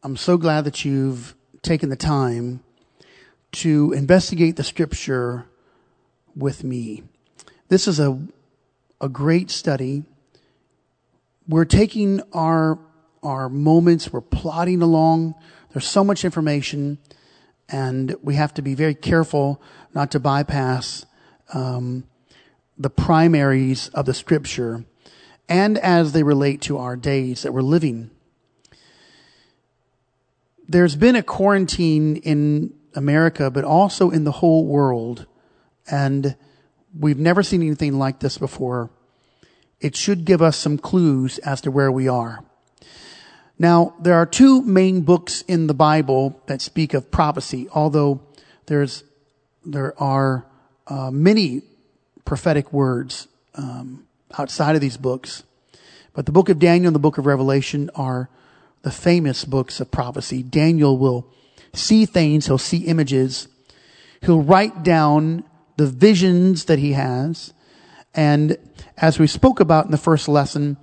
I'm so glad that you've taken the time to investigate the scripture with me. This is a, a great study. We're taking our, our moments, we're plodding along. There's so much information, and we have to be very careful not to bypass um, the primaries of the scripture and as they relate to our days that we're living. There's been a quarantine in America, but also in the whole world. And we've never seen anything like this before. It should give us some clues as to where we are. Now, there are two main books in the Bible that speak of prophecy, although there's, there are uh, many prophetic words um, outside of these books. But the book of Daniel and the book of Revelation are the famous books of prophecy. Daniel will see things, he'll see images, he'll write down the visions that he has. And as we spoke about in the first lesson,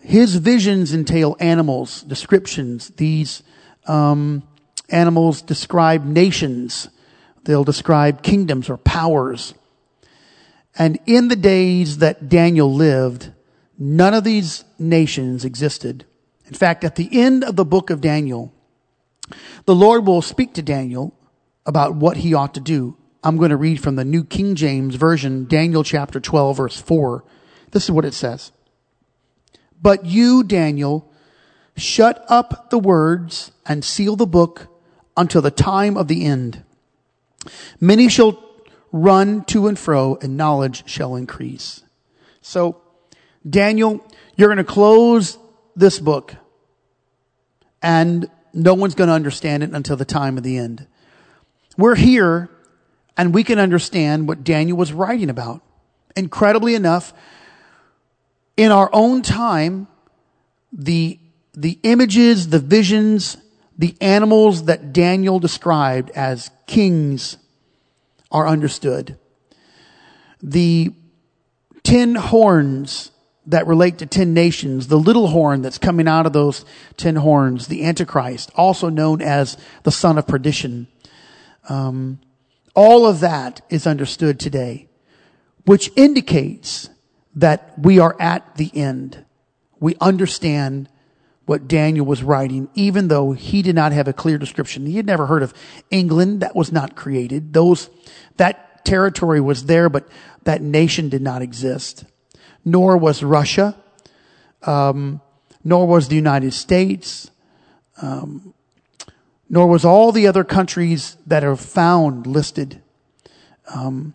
his visions entail animals, descriptions. These um, animals describe nations. They'll describe kingdoms or powers. And in the days that Daniel lived, none of these nations existed. In fact, at the end of the book of Daniel, the Lord will speak to Daniel about what he ought to do. I'm going to read from the New King James Version, Daniel chapter 12, verse 4. This is what it says. But you, Daniel, shut up the words and seal the book until the time of the end. Many shall run to and fro and knowledge shall increase. So, Daniel, you're going to close this book and no one's going to understand it until the time of the end. We're here and we can understand what Daniel was writing about. Incredibly enough, in our own time, the, the images, the visions, the animals that Daniel described as kings are understood. The ten horns that relate to ten nations, the little horn that's coming out of those ten horns, the Antichrist, also known as the son of perdition. Um, all of that is understood today, which indicates that we are at the end. We understand what Daniel was writing, even though he did not have a clear description. He had never heard of England. That was not created. Those, that territory was there, but that nation did not exist. Nor was Russia, um, nor was the United States, um, nor was all the other countries that are found listed. Um,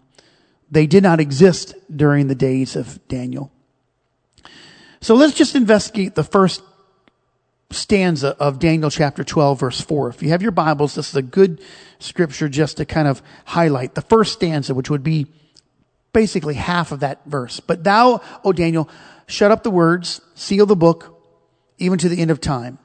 they did not exist during the days of Daniel. So let's just investigate the first stanza of Daniel chapter 12 verse 4. If you have your Bibles, this is a good scripture just to kind of highlight the first stanza, which would be basically half of that verse. But thou, O Daniel, shut up the words, seal the book, even to the end of time.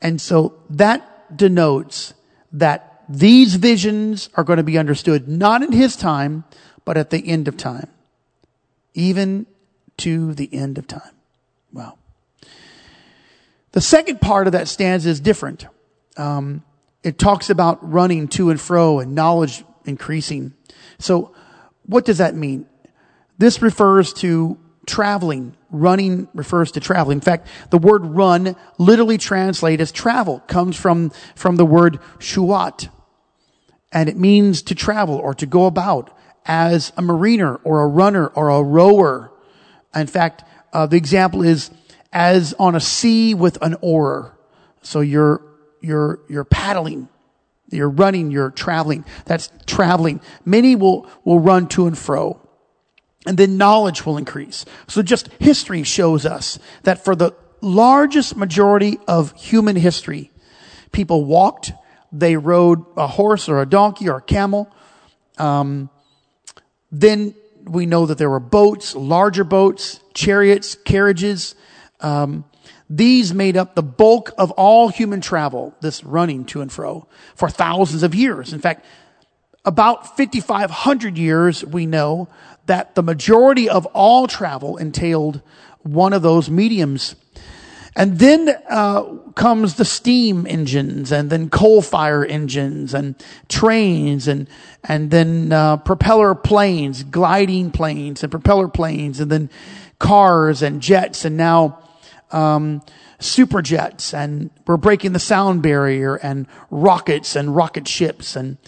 And so that denotes that these visions are going to be understood not in his time, but at the end of time. Even to the end of time. Wow. The second part of that stanza is different. Um, it talks about running to and fro and knowledge increasing. So what does that mean? This refers to traveling. Running refers to travel. In fact, the word run, literally translated as travel, comes from, from the word shuat. And it means to travel or to go about as a mariner or a runner or a rower. In fact, uh, the example is as on a sea with an oar. So you're, you're, you're paddling. You're running, you're traveling. That's traveling. Many will, will run to and fro. And then knowledge will increase. So just history shows us that for the largest majority of human history, people walked, they rode a horse or a donkey or a camel. Um, then we know that there were boats, larger boats, chariots, carriages. Um, these made up the bulk of all human travel, this running to and fro, for thousands of years. In fact, about 5,500 years, we know that the majority of all travel entailed one of those mediums. And then uh, comes the steam engines, and then coal fire engines, and trains, and and then uh, propeller planes, gliding planes, and propeller planes, and then cars and jets, and now um, super jets, and we're breaking the sound barrier, and rockets and rocket ships, and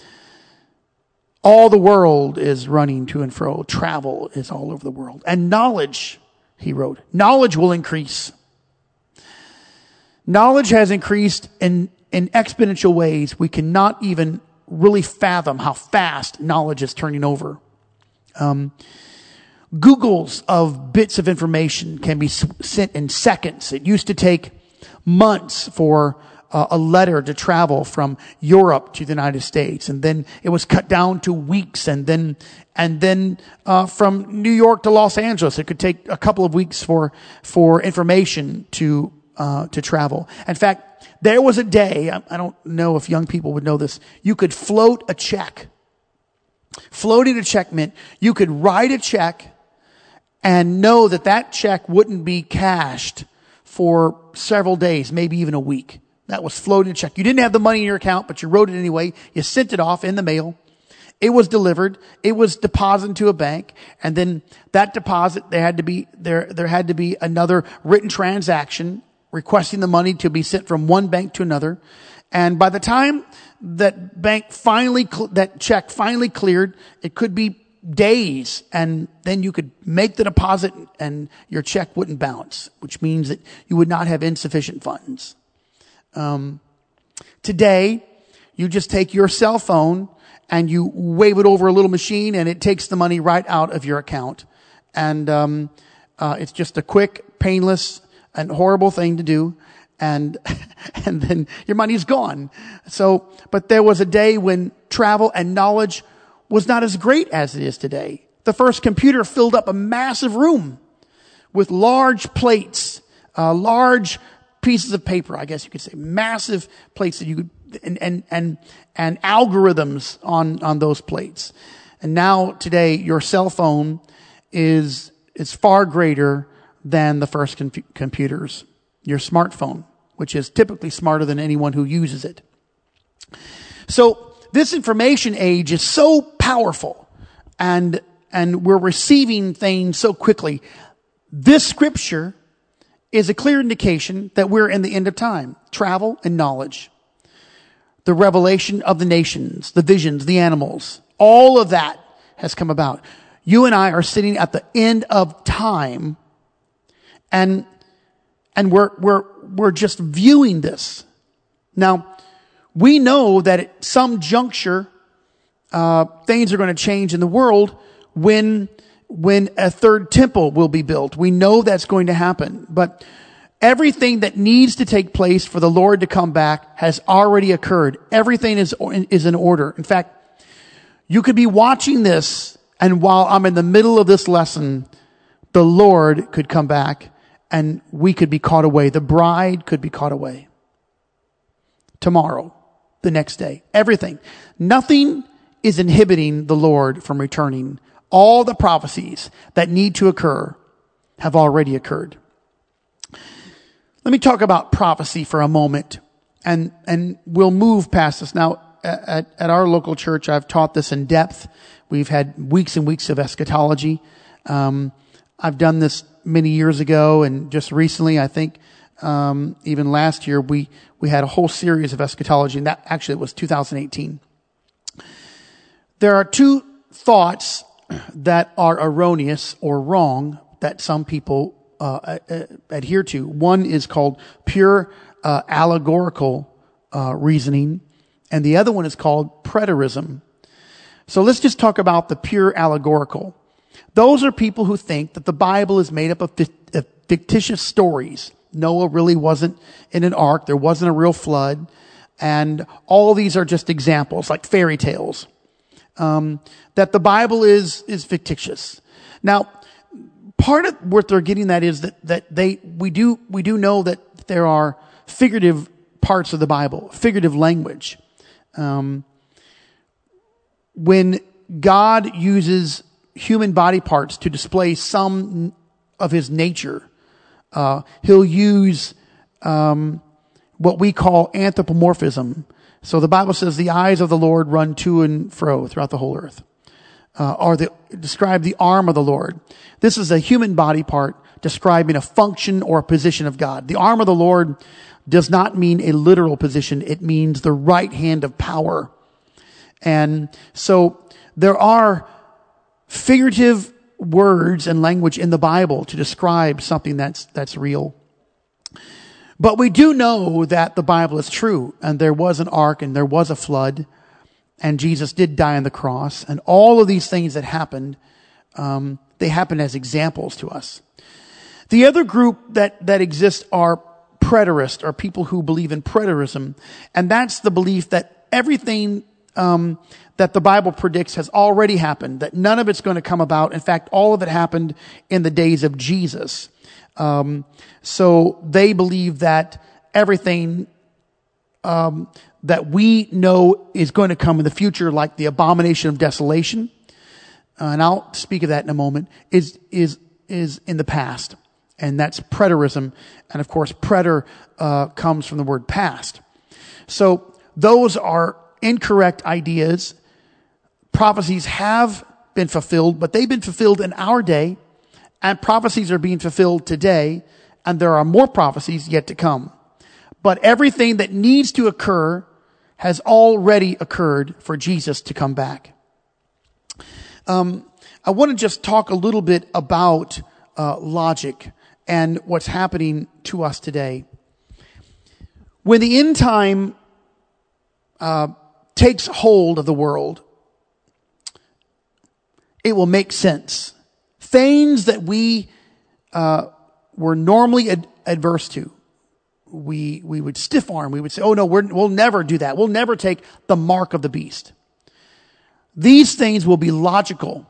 all the world is running to and fro. Travel is all over the world, and knowledge, he wrote, knowledge will increase. Knowledge has increased in, in exponential ways. We cannot even really fathom how fast knowledge is turning over. Um, Googols of bits of information can be sent in seconds. It used to take months for uh, a letter to travel from Europe to the United States, and then it was cut down to weeks, and then and then uh, from New York to Los Angeles, it could take a couple of weeks for for information to uh, to travel. In fact, there was a day, I don't know if young people would know this, you could float a check. Floating a check meant you could write a check and know that that check wouldn't be cashed for several days, maybe even a week. That was floating check. You didn't have the money in your account, but you wrote it anyway. You sent it off in the mail. It was delivered. It was deposited to a bank. And then that deposit, there had to be, there, there had to be another written transaction requesting the money to be sent from one bank to another. And by the time that bank finally, that check finally cleared, it could be days and then you could make the deposit and your check wouldn't bounce, which means that you would not have insufficient funds. Um, today, you just take your cell phone and you wave it over a little machine and it takes the money right out of your account. And um, uh, it's just a quick, painless and horrible thing to do. And, and then your money's gone. So, but there was a day when travel and knowledge was not as great as it is today. The first computer filled up a massive room with large plates, uh, large pieces of paper, I guess you could say, massive plates that you could, and, and, and, and algorithms on, on those plates. And now today, your cell phone is, is far greater than the first com- computers. Your smartphone, which is typically smarter than anyone who uses it. So this information age is so powerful and, and we're receiving things so quickly. This scripture is a clear indication that we're in the end of time. Travel and knowledge. The revelation of the nations, the visions, the animals, all of that has come about. You and I are sitting at the end of time and, and we're, we're, we're just viewing this. Now, we know that at some juncture, uh, things are going to change in the world when, when a third temple will be built. We know that's going to happen, but everything that needs to take place for the Lord to come back has already occurred. Everything is, is in order. In fact, you could be watching this and while I'm in the middle of this lesson, the Lord could come back and we could be caught away. The bride could be caught away. Tomorrow, the next day, everything. Nothing is inhibiting the Lord from returning. All the prophecies that need to occur have already occurred. Let me talk about prophecy for a moment and, and we'll move past this. Now, at, at our local church, I've taught this in depth. We've had weeks and weeks of eschatology. Um, I've done this many years ago and just recently, I think, um, even last year, we, we had a whole series of eschatology and that actually was 2018. There are two thoughts that are erroneous or wrong that some people uh, adhere to. One is called pure uh, allegorical uh, reasoning, and the other one is called preterism. So let's just talk about the pure allegorical. Those are people who think that the Bible is made up of fictitious stories. Noah really wasn't in an ark. There wasn't a real flood. And all these are just examples, like fairy tales. Um, that the Bible is, is fictitious. Now, part of what they're getting that is that, that they, we do, we do know that there are figurative parts of the Bible, figurative language. Um, when God uses human body parts to display some of his nature. Uh, he'll use um, what we call anthropomorphism. So the Bible says the eyes of the Lord run to and fro throughout the whole earth. Uh, or the, describe the arm of the Lord. This is a human body part describing a function or a position of God. The arm of the Lord does not mean a literal position. It means the right hand of power. And so there are figurative words and language in the Bible to describe something that's, that's real. But we do know that the Bible is true and there was an ark and there was a flood and Jesus did die on the cross and all of these things that happened, um, they happen as examples to us. The other group that, that exists are preterists, or people who believe in preterism. And that's the belief that everything, um, that the Bible predicts has already happened, that none of it's going to come about. In fact, all of it happened in the days of Jesus. Um, so they believe that everything um, that we know is going to come in the future, like the abomination of desolation, uh, and I'll speak of that in a moment, is is is in the past, and that's preterism, and of course, preter uh, comes from the word past. So those are incorrect ideas. Prophecies have been fulfilled, but they've been fulfilled in our day, and prophecies are being fulfilled today, and there are more prophecies yet to come. But everything that needs to occur has already occurred for Jesus to come back. Um, I want to just talk a little bit about uh, logic and what's happening to us today. When the end time uh, takes hold of the world, it will make sense. Things that we uh, were normally ad- adverse to, we we would stiff arm. We would say, "Oh no, we will never do that. We'll never take the mark of the beast." These things will be logical,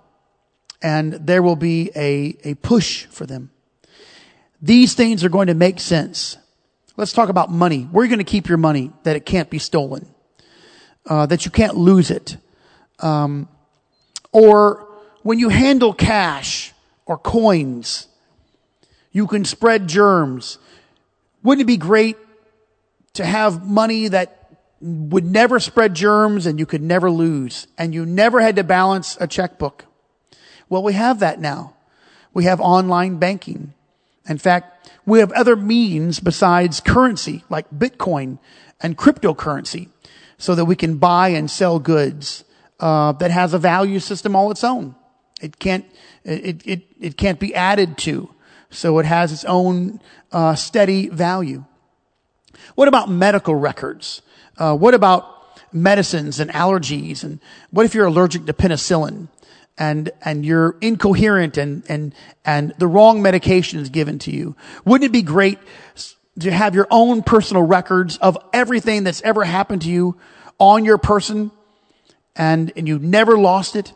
and there will be a a push for them. These things are going to make sense. Let's talk about money. Where are you going to keep your money that it can't be stolen, uh, that you can't lose it, um, or when you handle cash or coins, you can spread germs wouldn't it be great to have money that would never spread germs and you could never lose and you never had to balance a checkbook? Well, we have that now. We have online banking. In fact, we have other means besides currency like Bitcoin and cryptocurrency so that we can buy and sell goods uh, that has a value system all its own. It can't it, it, it can't be added to. So it has its own uh, steady value. What about medical records? Uh, what about medicines and allergies? And what if you're allergic to penicillin and and you're incoherent and and and the wrong medication is given to you? Wouldn't it be great to have your own personal records of everything that's ever happened to you on your person and and you never lost it?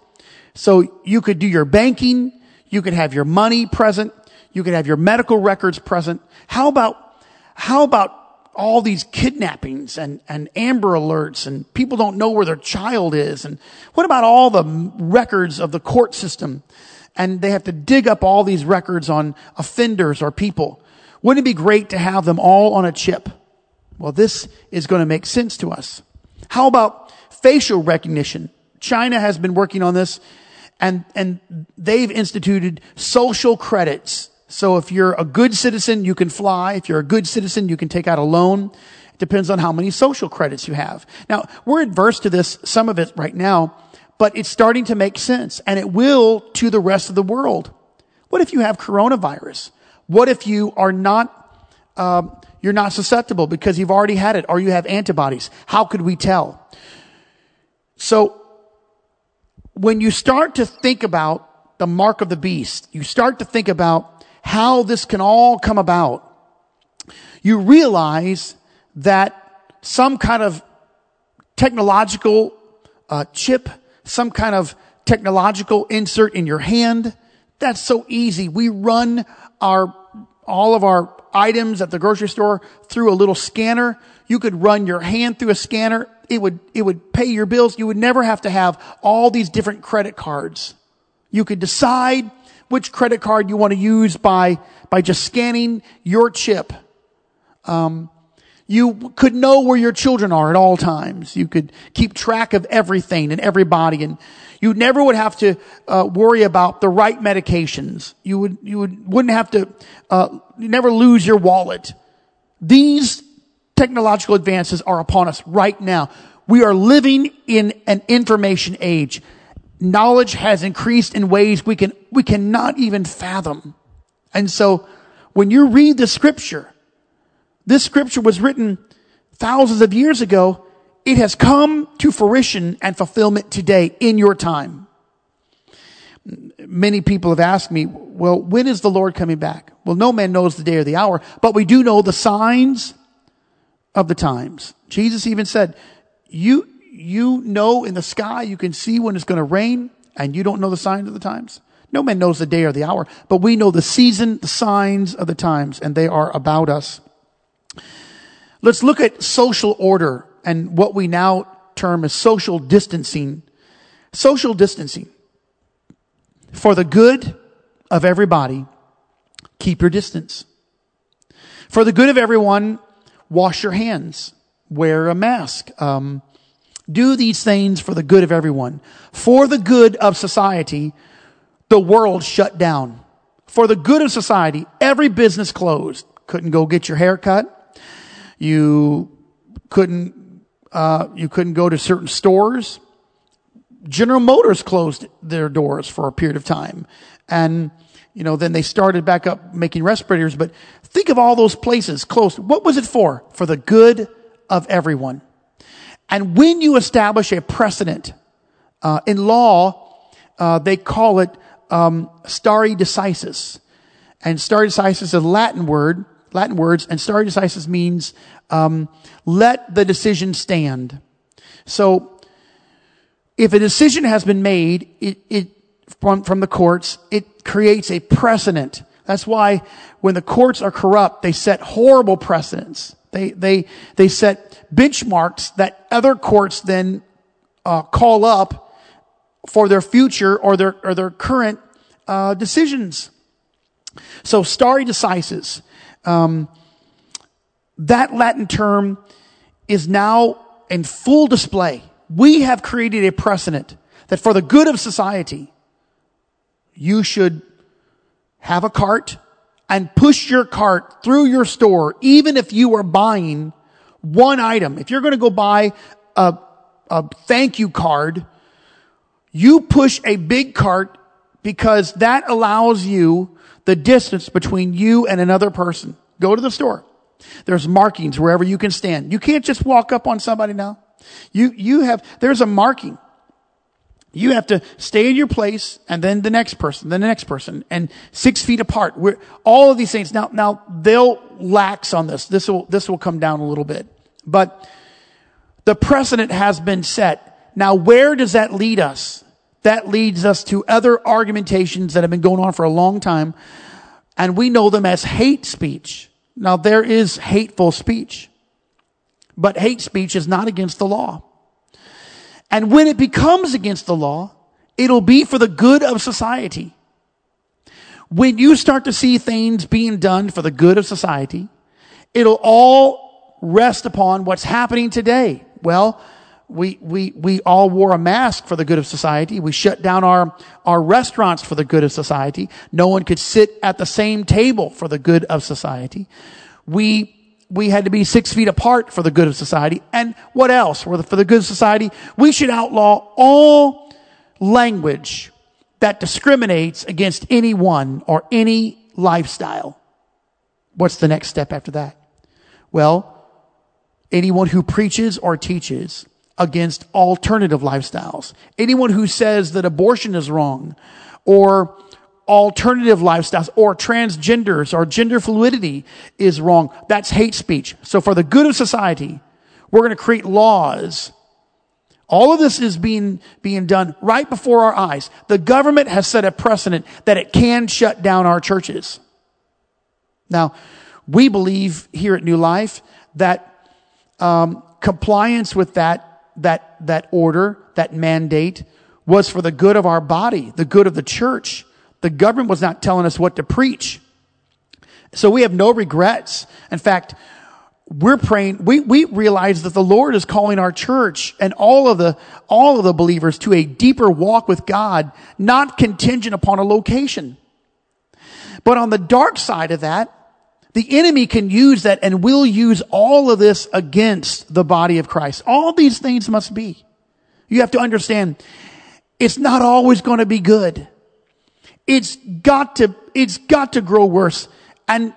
So you could do your banking, you could have your money present, you could have your medical records present. How about, how about all these kidnappings and, and Amber Alerts and people don't know where their child is? And what about all the records of the court system? And they have to dig up all these records on offenders or people. Wouldn't it be great to have them all on a chip? Well, this is going to make sense to us. How about facial recognition? China has been working on this and, and they've instituted social credits so if you're a good citizen, you can fly. If you're a good citizen, you can take out a loan. It depends on how many social credits you have. Now, we're adverse to this, some of it right now, but it's starting to make sense and it will to the rest of the world. What if you have coronavirus? What if you are not, uh, you're not susceptible because you've already had it or you have antibodies? How could we tell? So when you start to think about the mark of the beast, you start to think about how this can all come about, you realize that some kind of technological uh, chip, some kind of technological insert in your hand, that's so easy. We run our, all of our items at the grocery store through a little scanner. You could run your hand through a scanner. It would, it would pay your bills. You would never have to have all these different credit cards. You could decide which credit card you want to use by, by just scanning your chip Um, you could know where your children are at all times. You could keep track of everything and everybody, and you never would have to uh, worry about the right medications. You would you would wouldn't have to uh, never lose your wallet. These technological advances are upon us right now. We are living in an information age. Knowledge has increased in ways we can we cannot even fathom. And so, when you read the scripture, this scripture was written thousands of years ago. It has come to fruition and fulfillment today in your time. Many people have asked me, well, when is the Lord coming back? Well, no man knows the day or the hour, but we do know the signs of the times. Jesus even said, you, you know in the sky, you can see when it's going to rain, and you don't know the signs of the times. No man knows the day or the hour, but we know the season, the signs of the times, and they are about us. Let's look at social order and what we now term as social distancing. Social distancing. For the good of everybody, keep your distance. For the good of everyone, wash your hands, wear a mask, um, do these things for the good of everyone. For the good of society, the world shut down. For the good of society, every business closed. Couldn't go get your hair cut. You couldn't, uh, you couldn't go to certain stores. General Motors closed their doors for a period of time. And, you know, then they started back up making respirators. But think of all those places closed. What was it for? For the good of everyone. And when you establish a precedent, uh, in law, uh, they call it um, stare decisis. And stare decisis is a Latin word Latin words, and stare decisis means um, let the decision stand. So, if a decision has been made, it, it from, from the courts, it creates a precedent. That's why when the courts are corrupt, they set horrible precedents. They they they set benchmarks that other courts then uh, call up for their future or their or their current uh, decisions. So stare decisis um, that Latin term is now in full display. We have created a precedent that for the good of society, you should have a cart and push your cart through your store, even if you are buying one item. If you're going to go buy a, a thank you card, you push a big cart because that allows you the distance between you and another person. Go to the store. There's markings wherever you can stand. You can't just walk up on somebody now. You, you have, there's a marking. You have to stay in your place and then the next person, then the next person and six feet apart. We're, all of these things. Now, now they'll lax on this. This will, this will come down a little bit, but the precedent has been set. Now, where does that lead us? That leads us to other argumentations that have been going on for a long time and we know them as hate speech. Now there is hateful speech, but hate speech is not against the law. And when it becomes against the law, it'll be for the good of society. When you start to see things being done for the good of society, it'll all rest upon what's happening today. Well, we, we, we all wore a mask for the good of society. We shut down our, our restaurants for the good of society. No one could sit at the same table for the good of society. We, we had to be six feet apart for the good of society. And what else? For the, good of society, we should outlaw all language that discriminates against anyone or any lifestyle. What's the next step after that? Well, anyone who preaches or teaches against alternative lifestyles. Anyone who says that abortion is wrong or alternative lifestyles or transgenders or gender fluidity is wrong, that's hate speech. So for the good of society, we're going to create laws. All of this is being, being done right before our eyes. The government has set a precedent that it can shut down our churches. Now, we believe here at New Life that um, compliance with that that, that order, that mandate was for the good of our body, the good of the church. The government was not telling us what to preach. So we have no regrets. In fact, we're praying, we, we realize that the Lord is calling our church and all of the, all of the believers to a deeper walk with God, not contingent upon a location. But on the dark side of that, the enemy can use that and will use all of this against the body of Christ. All these things must be. You have to understand, it's not always going to be good. It's got to, it's got to grow worse. And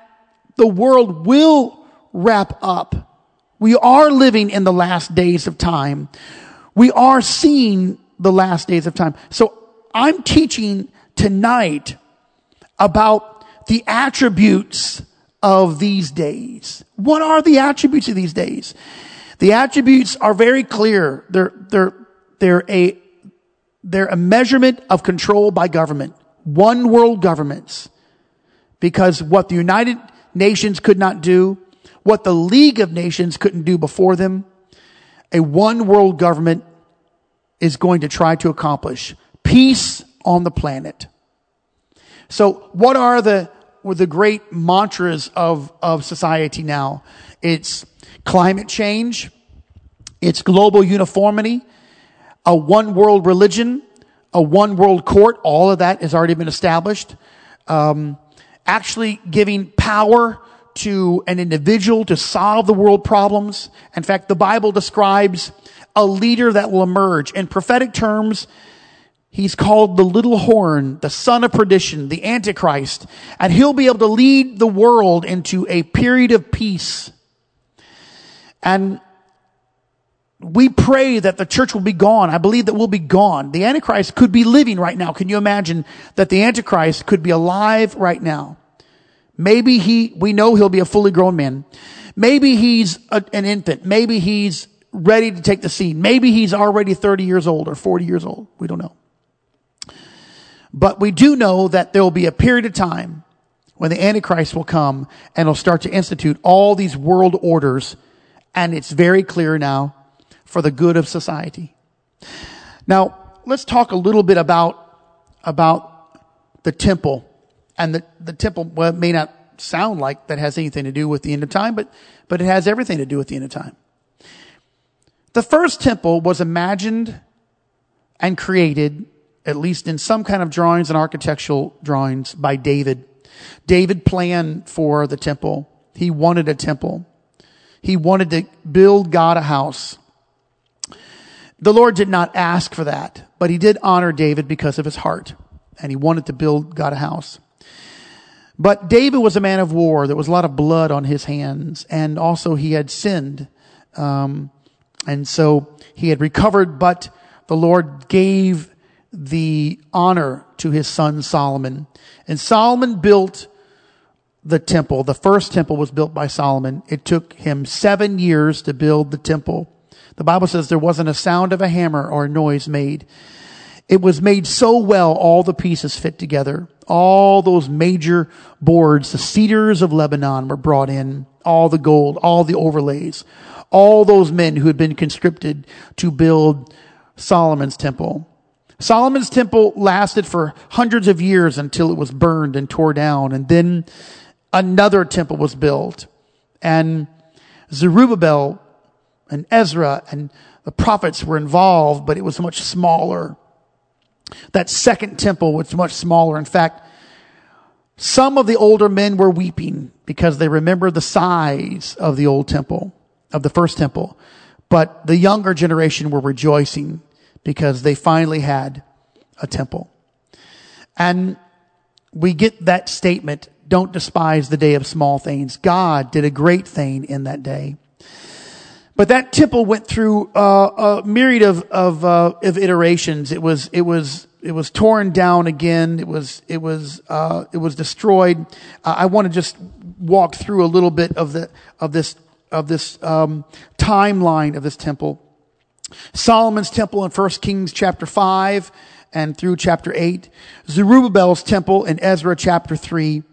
the world will wrap up. We are living in the last days of time. We are seeing the last days of time. So I'm teaching tonight about the attributes of these days. What are the attributes of these days? The attributes are very clear. They're, they're, they're a, they're a measurement of control by government. One world governments. Because what the United Nations could not do, what the League of Nations couldn't do before them, a one world government is going to try to accomplish peace on the planet. So what are the, were the great mantras of, of society now? It's climate change. It's global uniformity, a one world religion, a one world court. All of that has already been established. Um, actually giving power to an individual to solve the world problems. In fact, the Bible describes a leader that will emerge. In prophetic terms, he's called the little horn, the son of perdition, the antichrist, and he'll be able to lead the world into a period of peace. And we pray that the church will be gone. I believe that we'll be gone. The Antichrist could be living right now. Can you imagine that the Antichrist could be alive right now? Maybe he, we know he'll be a fully grown man. Maybe he's a, an infant. Maybe he's ready to take the scene. Maybe he's already 30 years old or 40 years old. We don't know. But we do know that there will be a period of time when the Antichrist will come and will start to institute all these world orders. And it's very clear now for the good of society. Now, let's talk a little bit about, about the temple and the, the temple, well, it may not sound like that has anything to do with the end of time, but, but it has everything to do with the end of time. The first temple was imagined and created, at least in some kind of drawings and architectural drawings, by David. David planned for the temple. He wanted a temple. He wanted to build God a house. The Lord did not ask for that, but he did honor David because of his heart. And he wanted to build God a house. But David was a man of war. There was a lot of blood on his hands. And also he had sinned. Um, and so he had recovered, but the Lord gave the honor to his son Solomon. And Solomon built the temple. The first temple was built by Solomon. It took him seven years to build the temple. The Bible says there wasn't a sound of a hammer or a noise made. It was made so well, all the pieces fit together. All those major boards, the cedars of Lebanon were brought in, all the gold, all the overlays, all those men who had been conscripted to build Solomon's temple. Solomon's temple lasted for hundreds of years until it was burned and tore down. And then another temple was built. And Zerubbabel and Ezra and the prophets were involved, but it was much smaller. That second temple was much smaller. In fact, some of the older men were weeping because they remember the size of the old temple, of the first temple. But the younger generation were rejoicing because they finally had a temple. And we get that statement, don't despise the day of small things. God did a great thing in that day. But that temple went through uh, a myriad of of, uh, of iterations. It was it was it was torn down again. It was it was uh, it was destroyed. I want to just walk through a little bit of the of this of this um, timeline of this temple. Solomon's temple in 1 Kings chapter five and through chapter eight. Zerubbabel's temple in Ezra chapter three,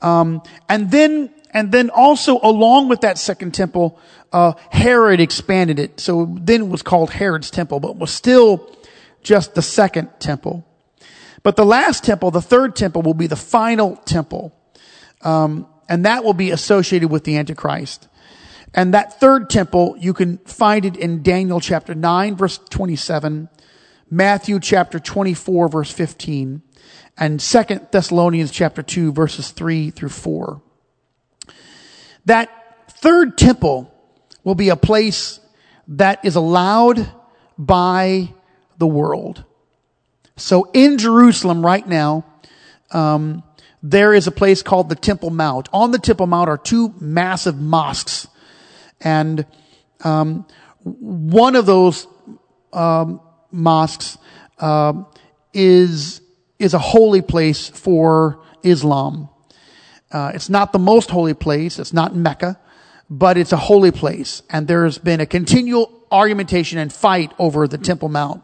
um, and then and then also along with that second temple, uh, Herod expanded it. So then it was called Herod's temple, but was still just the second temple. But the last temple, the third temple, will be the final temple. Um, and that will be associated with the Antichrist. And that third temple, you can find it in Daniel chapter 9 verse 27, Matthew chapter 24 verse 15, and Second Thessalonians chapter 2 verses 3 through 4. That third temple will be a place that is allowed by the world. So in Jerusalem right now, um, there is a place called the Temple Mount. On the Temple Mount are two massive mosques, and um, one of those um, mosques uh, is is a holy place for Islam. Uh, it's not the most holy place. It's not Mecca, but it's a holy place, and there's been a continual argumentation and fight over the Temple Mount.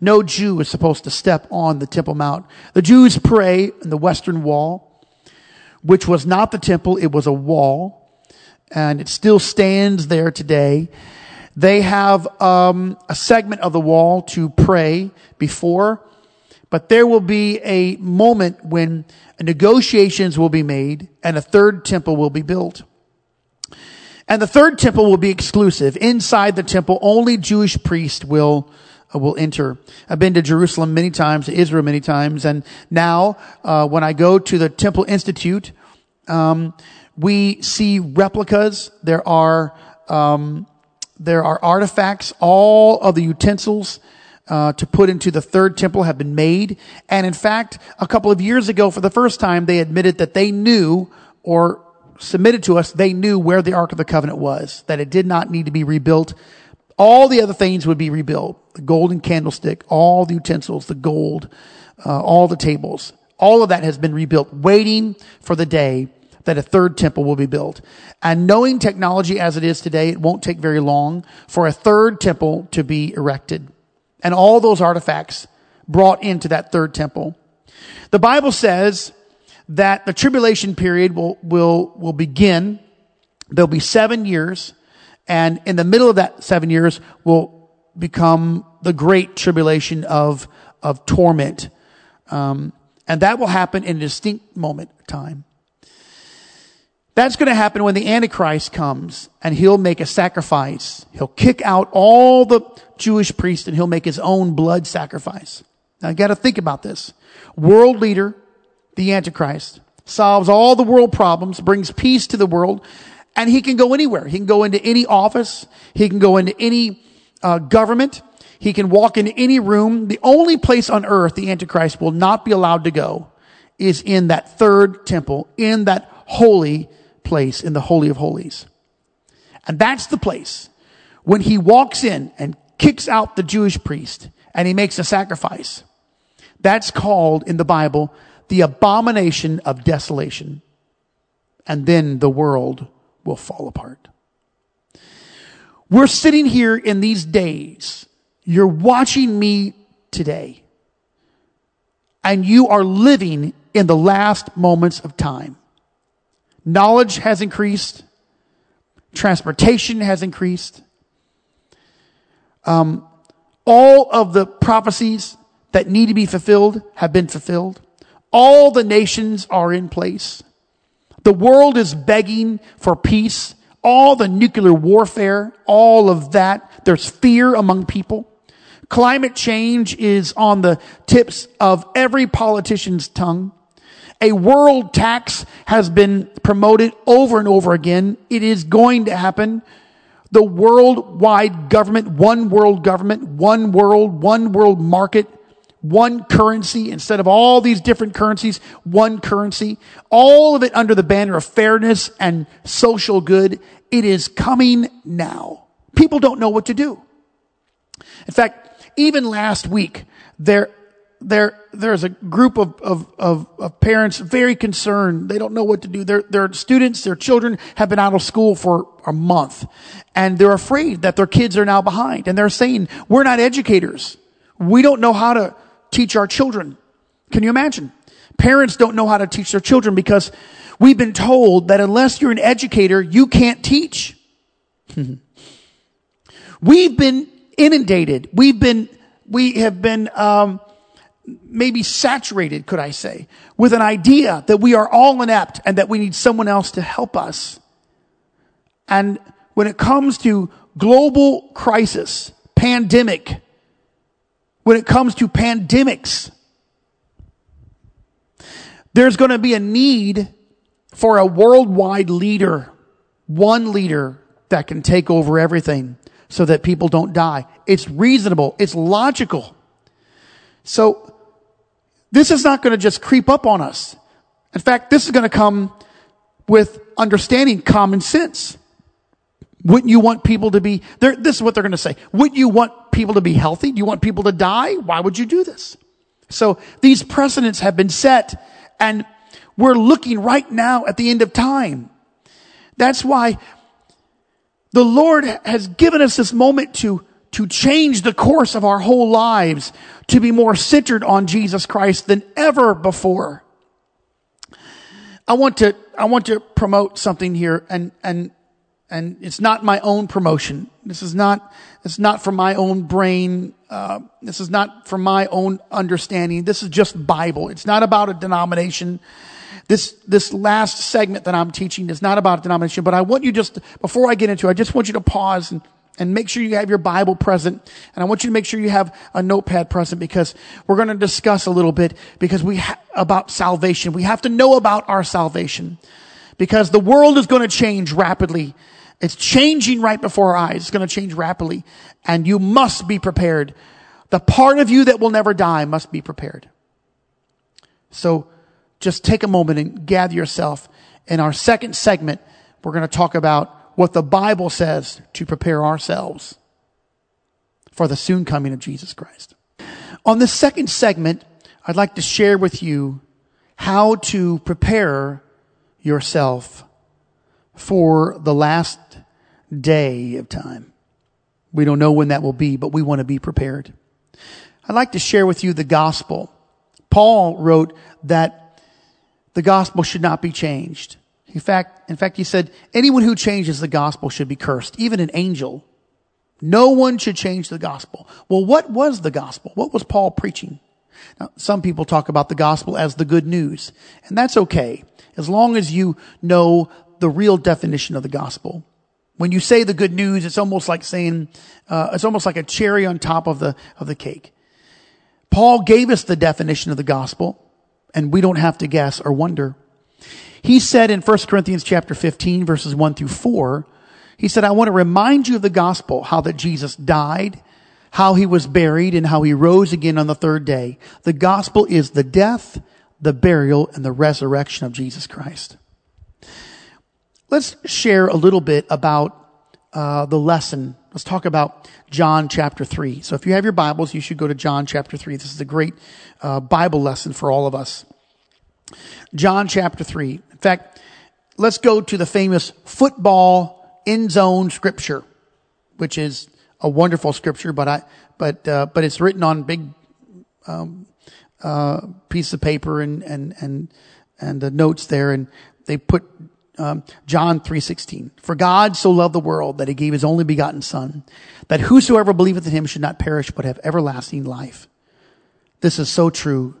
No Jew is supposed to step on the Temple Mount. The Jews pray in the Western Wall, which was not the temple, it was a wall, and it still stands there today. They have um, a segment of the wall to pray before, but there will be a moment when negotiations will be made and a third temple will be built. And the third temple will be exclusive. Inside the temple, only Jewish priests will uh, will enter. I've been to Jerusalem many times, to Israel many times, and now uh, when I go to the Temple Institute, um, we see replicas. There are um, there are artifacts. All of the utensils uh, to put into the third temple have been made, and in fact, a couple of years ago, for the first time, they admitted that they knew or submitted to us, they knew where the Ark of the Covenant was, that it did not need to be rebuilt. All the other things would be rebuilt. The golden candlestick, all the utensils, the gold, uh, all the tables. All of that has been rebuilt, waiting for the day that a third temple will be built. And knowing technology as it is today, it won't take very long for a third temple to be erected. And all those artifacts brought into that third temple. The Bible says that the tribulation period will, will, will begin. There'll be seven years. And in the middle of that seven years will become the great tribulation of, of torment. Um, and that will happen in a distinct moment of time. That's going to happen when the Antichrist comes and he'll make a sacrifice. He'll kick out all the Jewish priests and he'll make his own blood sacrifice. Now you got to think about this. World leader, the Antichrist, solves all the world problems, brings peace to the world, and he can go anywhere. He can go into any office. He can go into any uh, government. He can walk into any room. The only place on earth the Antichrist will not be allowed to go is in that third temple, in that holy place, in the Holy of Holies. And that's the place when he walks in and kicks out the Jewish priest and he makes a sacrifice. That's called in the Bible the abomination of desolation. And then the world will fall apart. We're sitting here in these days. You're watching me today. And you are living in the last moments of time. Knowledge has increased. Transportation has increased. Um, all of the prophecies that need to be fulfilled have been fulfilled. All the nations are in place. The world is begging for peace. All the nuclear warfare, all of that. There's fear among people. Climate change is on the tips of every politician's tongue. A world tax has been promoted over and over again. It is going to happen. The worldwide government, one world government, one world, one world market one currency instead of all these different currencies, one currency, all of it under the banner of fairness and social good. It is coming now. People don't know what to do. In fact, even last week, there, there, there's a group of, of, of, of, parents very concerned. They don't know what to do. Their, their students, their children have been out of school for a month and they're afraid that their kids are now behind and they're saying, we're not educators. We don't know how to, teach our children. Can you imagine? Parents don't know how to teach their children because we've been told that unless you're an educator, you can't teach. we've been inundated. We've been, we have been, um, maybe saturated, could I say, with an idea that we are all inept and that we need someone else to help us. And when it comes to global crisis, pandemic, when it comes to pandemics, there's going to be a need for a worldwide leader, one leader that can take over everything so that people don't die. It's reasonable. It's logical. So this is not going to just creep up on us. In fact, this is going to come with understanding common sense. Wouldn't you want people to be, this is what they're going to say. Wouldn't you want people to be healthy? Do you want people to die? Why would you do this? So these precedents have been set and we're looking right now at the end of time. That's why the Lord has given us this moment to, to change the course of our whole lives to be more centered on Jesus Christ than ever before. I want to, I want to promote something here and, and, and it's not my own promotion. This is not, it's not from my own brain. Uh, this is not from my own understanding. This is just Bible. It's not about a denomination. This, this last segment that I'm teaching is not about a denomination, but I want you just, before I get into it, I just want you to pause and and make sure you have your Bible present. And I want you to make sure you have a notepad present because we're going to discuss a little bit because we ha- about salvation. We have to know about our salvation because the world is going to change rapidly. It's changing right before our eyes. It's going to change rapidly and you must be prepared. The part of you that will never die must be prepared. So just take a moment and gather yourself. In our second segment, we're going to talk about what the Bible says to prepare ourselves for the soon coming of Jesus Christ. On this second segment, I'd like to share with you how to prepare yourself for the last day of time. We don't know when that will be, but we want to be prepared. I'd like to share with you the gospel. Paul wrote that the gospel should not be changed. In fact, in fact, he said, anyone who changes the gospel should be cursed, even an angel. No one should change the gospel. Well, what was the gospel? What was Paul preaching? Now, some people talk about the gospel as the good news, and that's okay, as long as you know the real definition of the gospel. When you say the good news, it's almost like saying, uh, it's almost like a cherry on top of the, of the cake. Paul gave us the definition of the gospel, and we don't have to guess or wonder. He said in 1 Corinthians chapter 15 verses 1 through 4, he said, I want to remind you of the gospel, how that Jesus died, how he was buried, and how he rose again on the third day. The gospel is the death, the burial, and the resurrection of Jesus Christ. Let's share a little bit about uh, the lesson. Let's talk about John chapter 3. So if you have your Bibles, you should go to John chapter 3. This is a great uh, Bible lesson for all of us. John chapter 3. In fact, let's go to the famous football end zone scripture, which is a wonderful scripture, but I, but, uh, but it's written on big, um, uh, piece of paper and, and, and, and the notes there. And they put, um, John 3.16. For God so loved the world that he gave his only begotten son, that whosoever believeth in him should not perish, but have everlasting life. This is so true.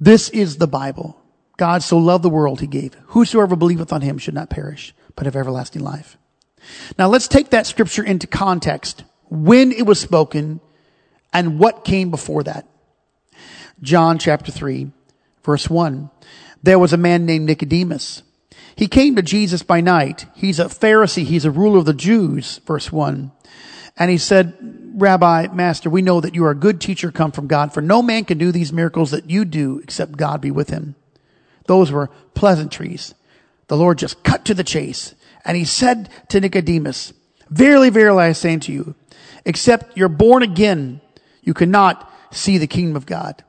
This is the Bible. God so loved the world he gave. Whosoever believeth on him should not perish, but have everlasting life. Now let's take that scripture into context. When it was spoken and what came before that. John chapter 3 verse 1. There was a man named Nicodemus. He came to Jesus by night. He's a Pharisee. He's a ruler of the Jews. Verse 1. And he said, Rabbi, Master, we know that you are a good teacher come from God, for no man can do these miracles that you do except God be with him. Those were pleasantries. The Lord just cut to the chase. And he said to Nicodemus, Verily, verily, I say unto you, except you're born again, you cannot see the kingdom of God.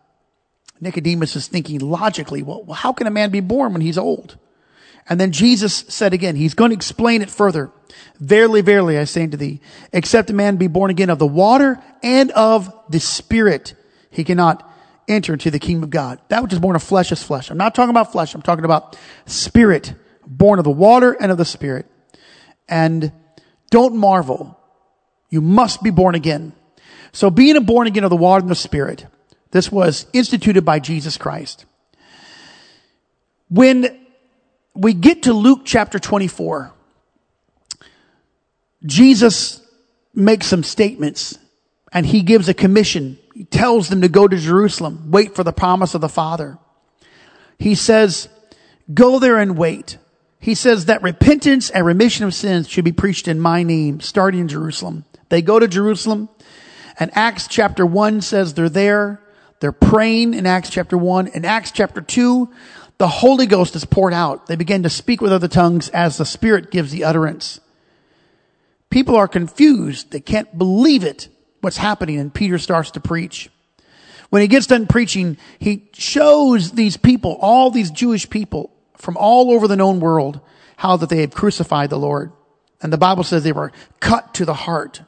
Nicodemus is thinking logically, well, how can a man be born when he's old? And then Jesus said again, he's going to explain it further. Verily, verily, I say unto thee, except a man be born again of the water and of the spirit, he cannot enter into the kingdom of God. That which is born of flesh is flesh. I'm not talking about flesh. I'm talking about spirit, born of the water and of the spirit. And don't marvel. You must be born again. So being a born again of the water and the spirit, this was instituted by Jesus Christ. When we get to Luke chapter 24, Jesus makes some statements and he gives a commission. He tells them to go to Jerusalem, wait for the promise of the Father. He says, go there and wait. He says that repentance and remission of sins should be preached in my name, starting in Jerusalem. They go to Jerusalem and Acts chapter 1 says they're there. They're praying in Acts chapter 1. In Acts chapter 2, the Holy Ghost is poured out. They begin to speak with other tongues as the Spirit gives the utterance. People are confused. They can't believe it, what's happening, and Peter starts to preach. When he gets done preaching, he shows these people, all these Jewish people from all over the known world, how that they had crucified the Lord. And the Bible says they were cut to the heart.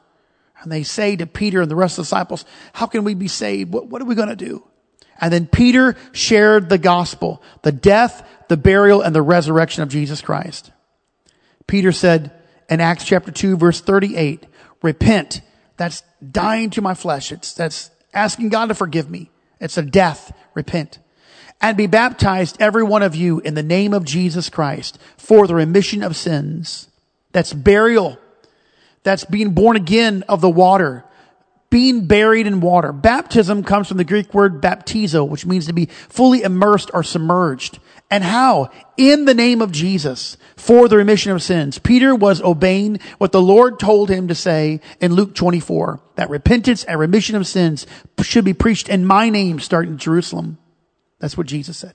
And they say to Peter and the rest of the disciples, how can we be saved? What, what are we going to do? And then Peter shared the gospel, the death, the burial, and the resurrection of Jesus Christ. Peter said in Acts chapter 2 verse 38, repent. That's dying to my flesh. It's, that's asking God to forgive me. It's a death. Repent. And be baptized, every one of you, in the name of Jesus Christ for the remission of sins. That's burial. That's being born again of the water being buried in water. Baptism comes from the Greek word baptizo, which means to be fully immersed or submerged. And how? In the name of Jesus for the remission of sins. Peter was obeying what the Lord told him to say in Luke 24, that repentance and remission of sins should be preached in my name starting in Jerusalem. That's what Jesus said.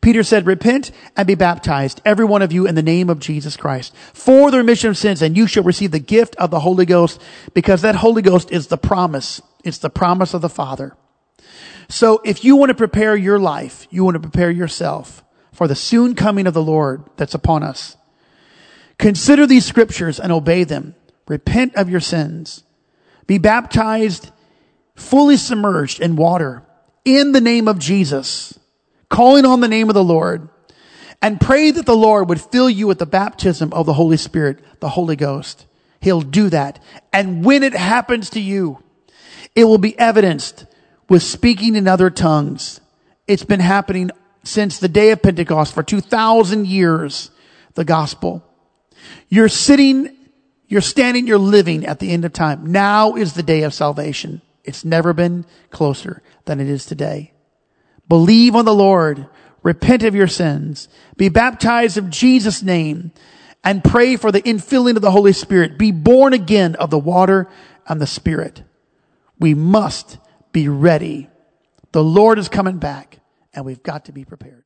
Peter said, repent and be baptized, every one of you in the name of Jesus Christ for the remission of sins and you shall receive the gift of the Holy Ghost because that Holy Ghost is the promise. It's the promise of the Father. So if you want to prepare your life, you want to prepare yourself for the soon coming of the Lord that's upon us. Consider these scriptures and obey them. Repent of your sins. Be baptized, fully submerged in water in the name of Jesus calling on the name of the Lord, and pray that the Lord would fill you with the baptism of the Holy Spirit, the Holy Ghost. He'll do that. And when it happens to you, it will be evidenced with speaking in other tongues. It's been happening since the day of Pentecost for 2,000 years, the gospel. You're sitting, you're standing, you're living at the end of time. Now is the day of salvation. It's never been closer than it is today. Believe on the Lord. Repent of your sins. Be baptized in Jesus' name and pray for the infilling of the Holy Spirit. Be born again of the water and the Spirit. We must be ready. The Lord is coming back and we've got to be prepared.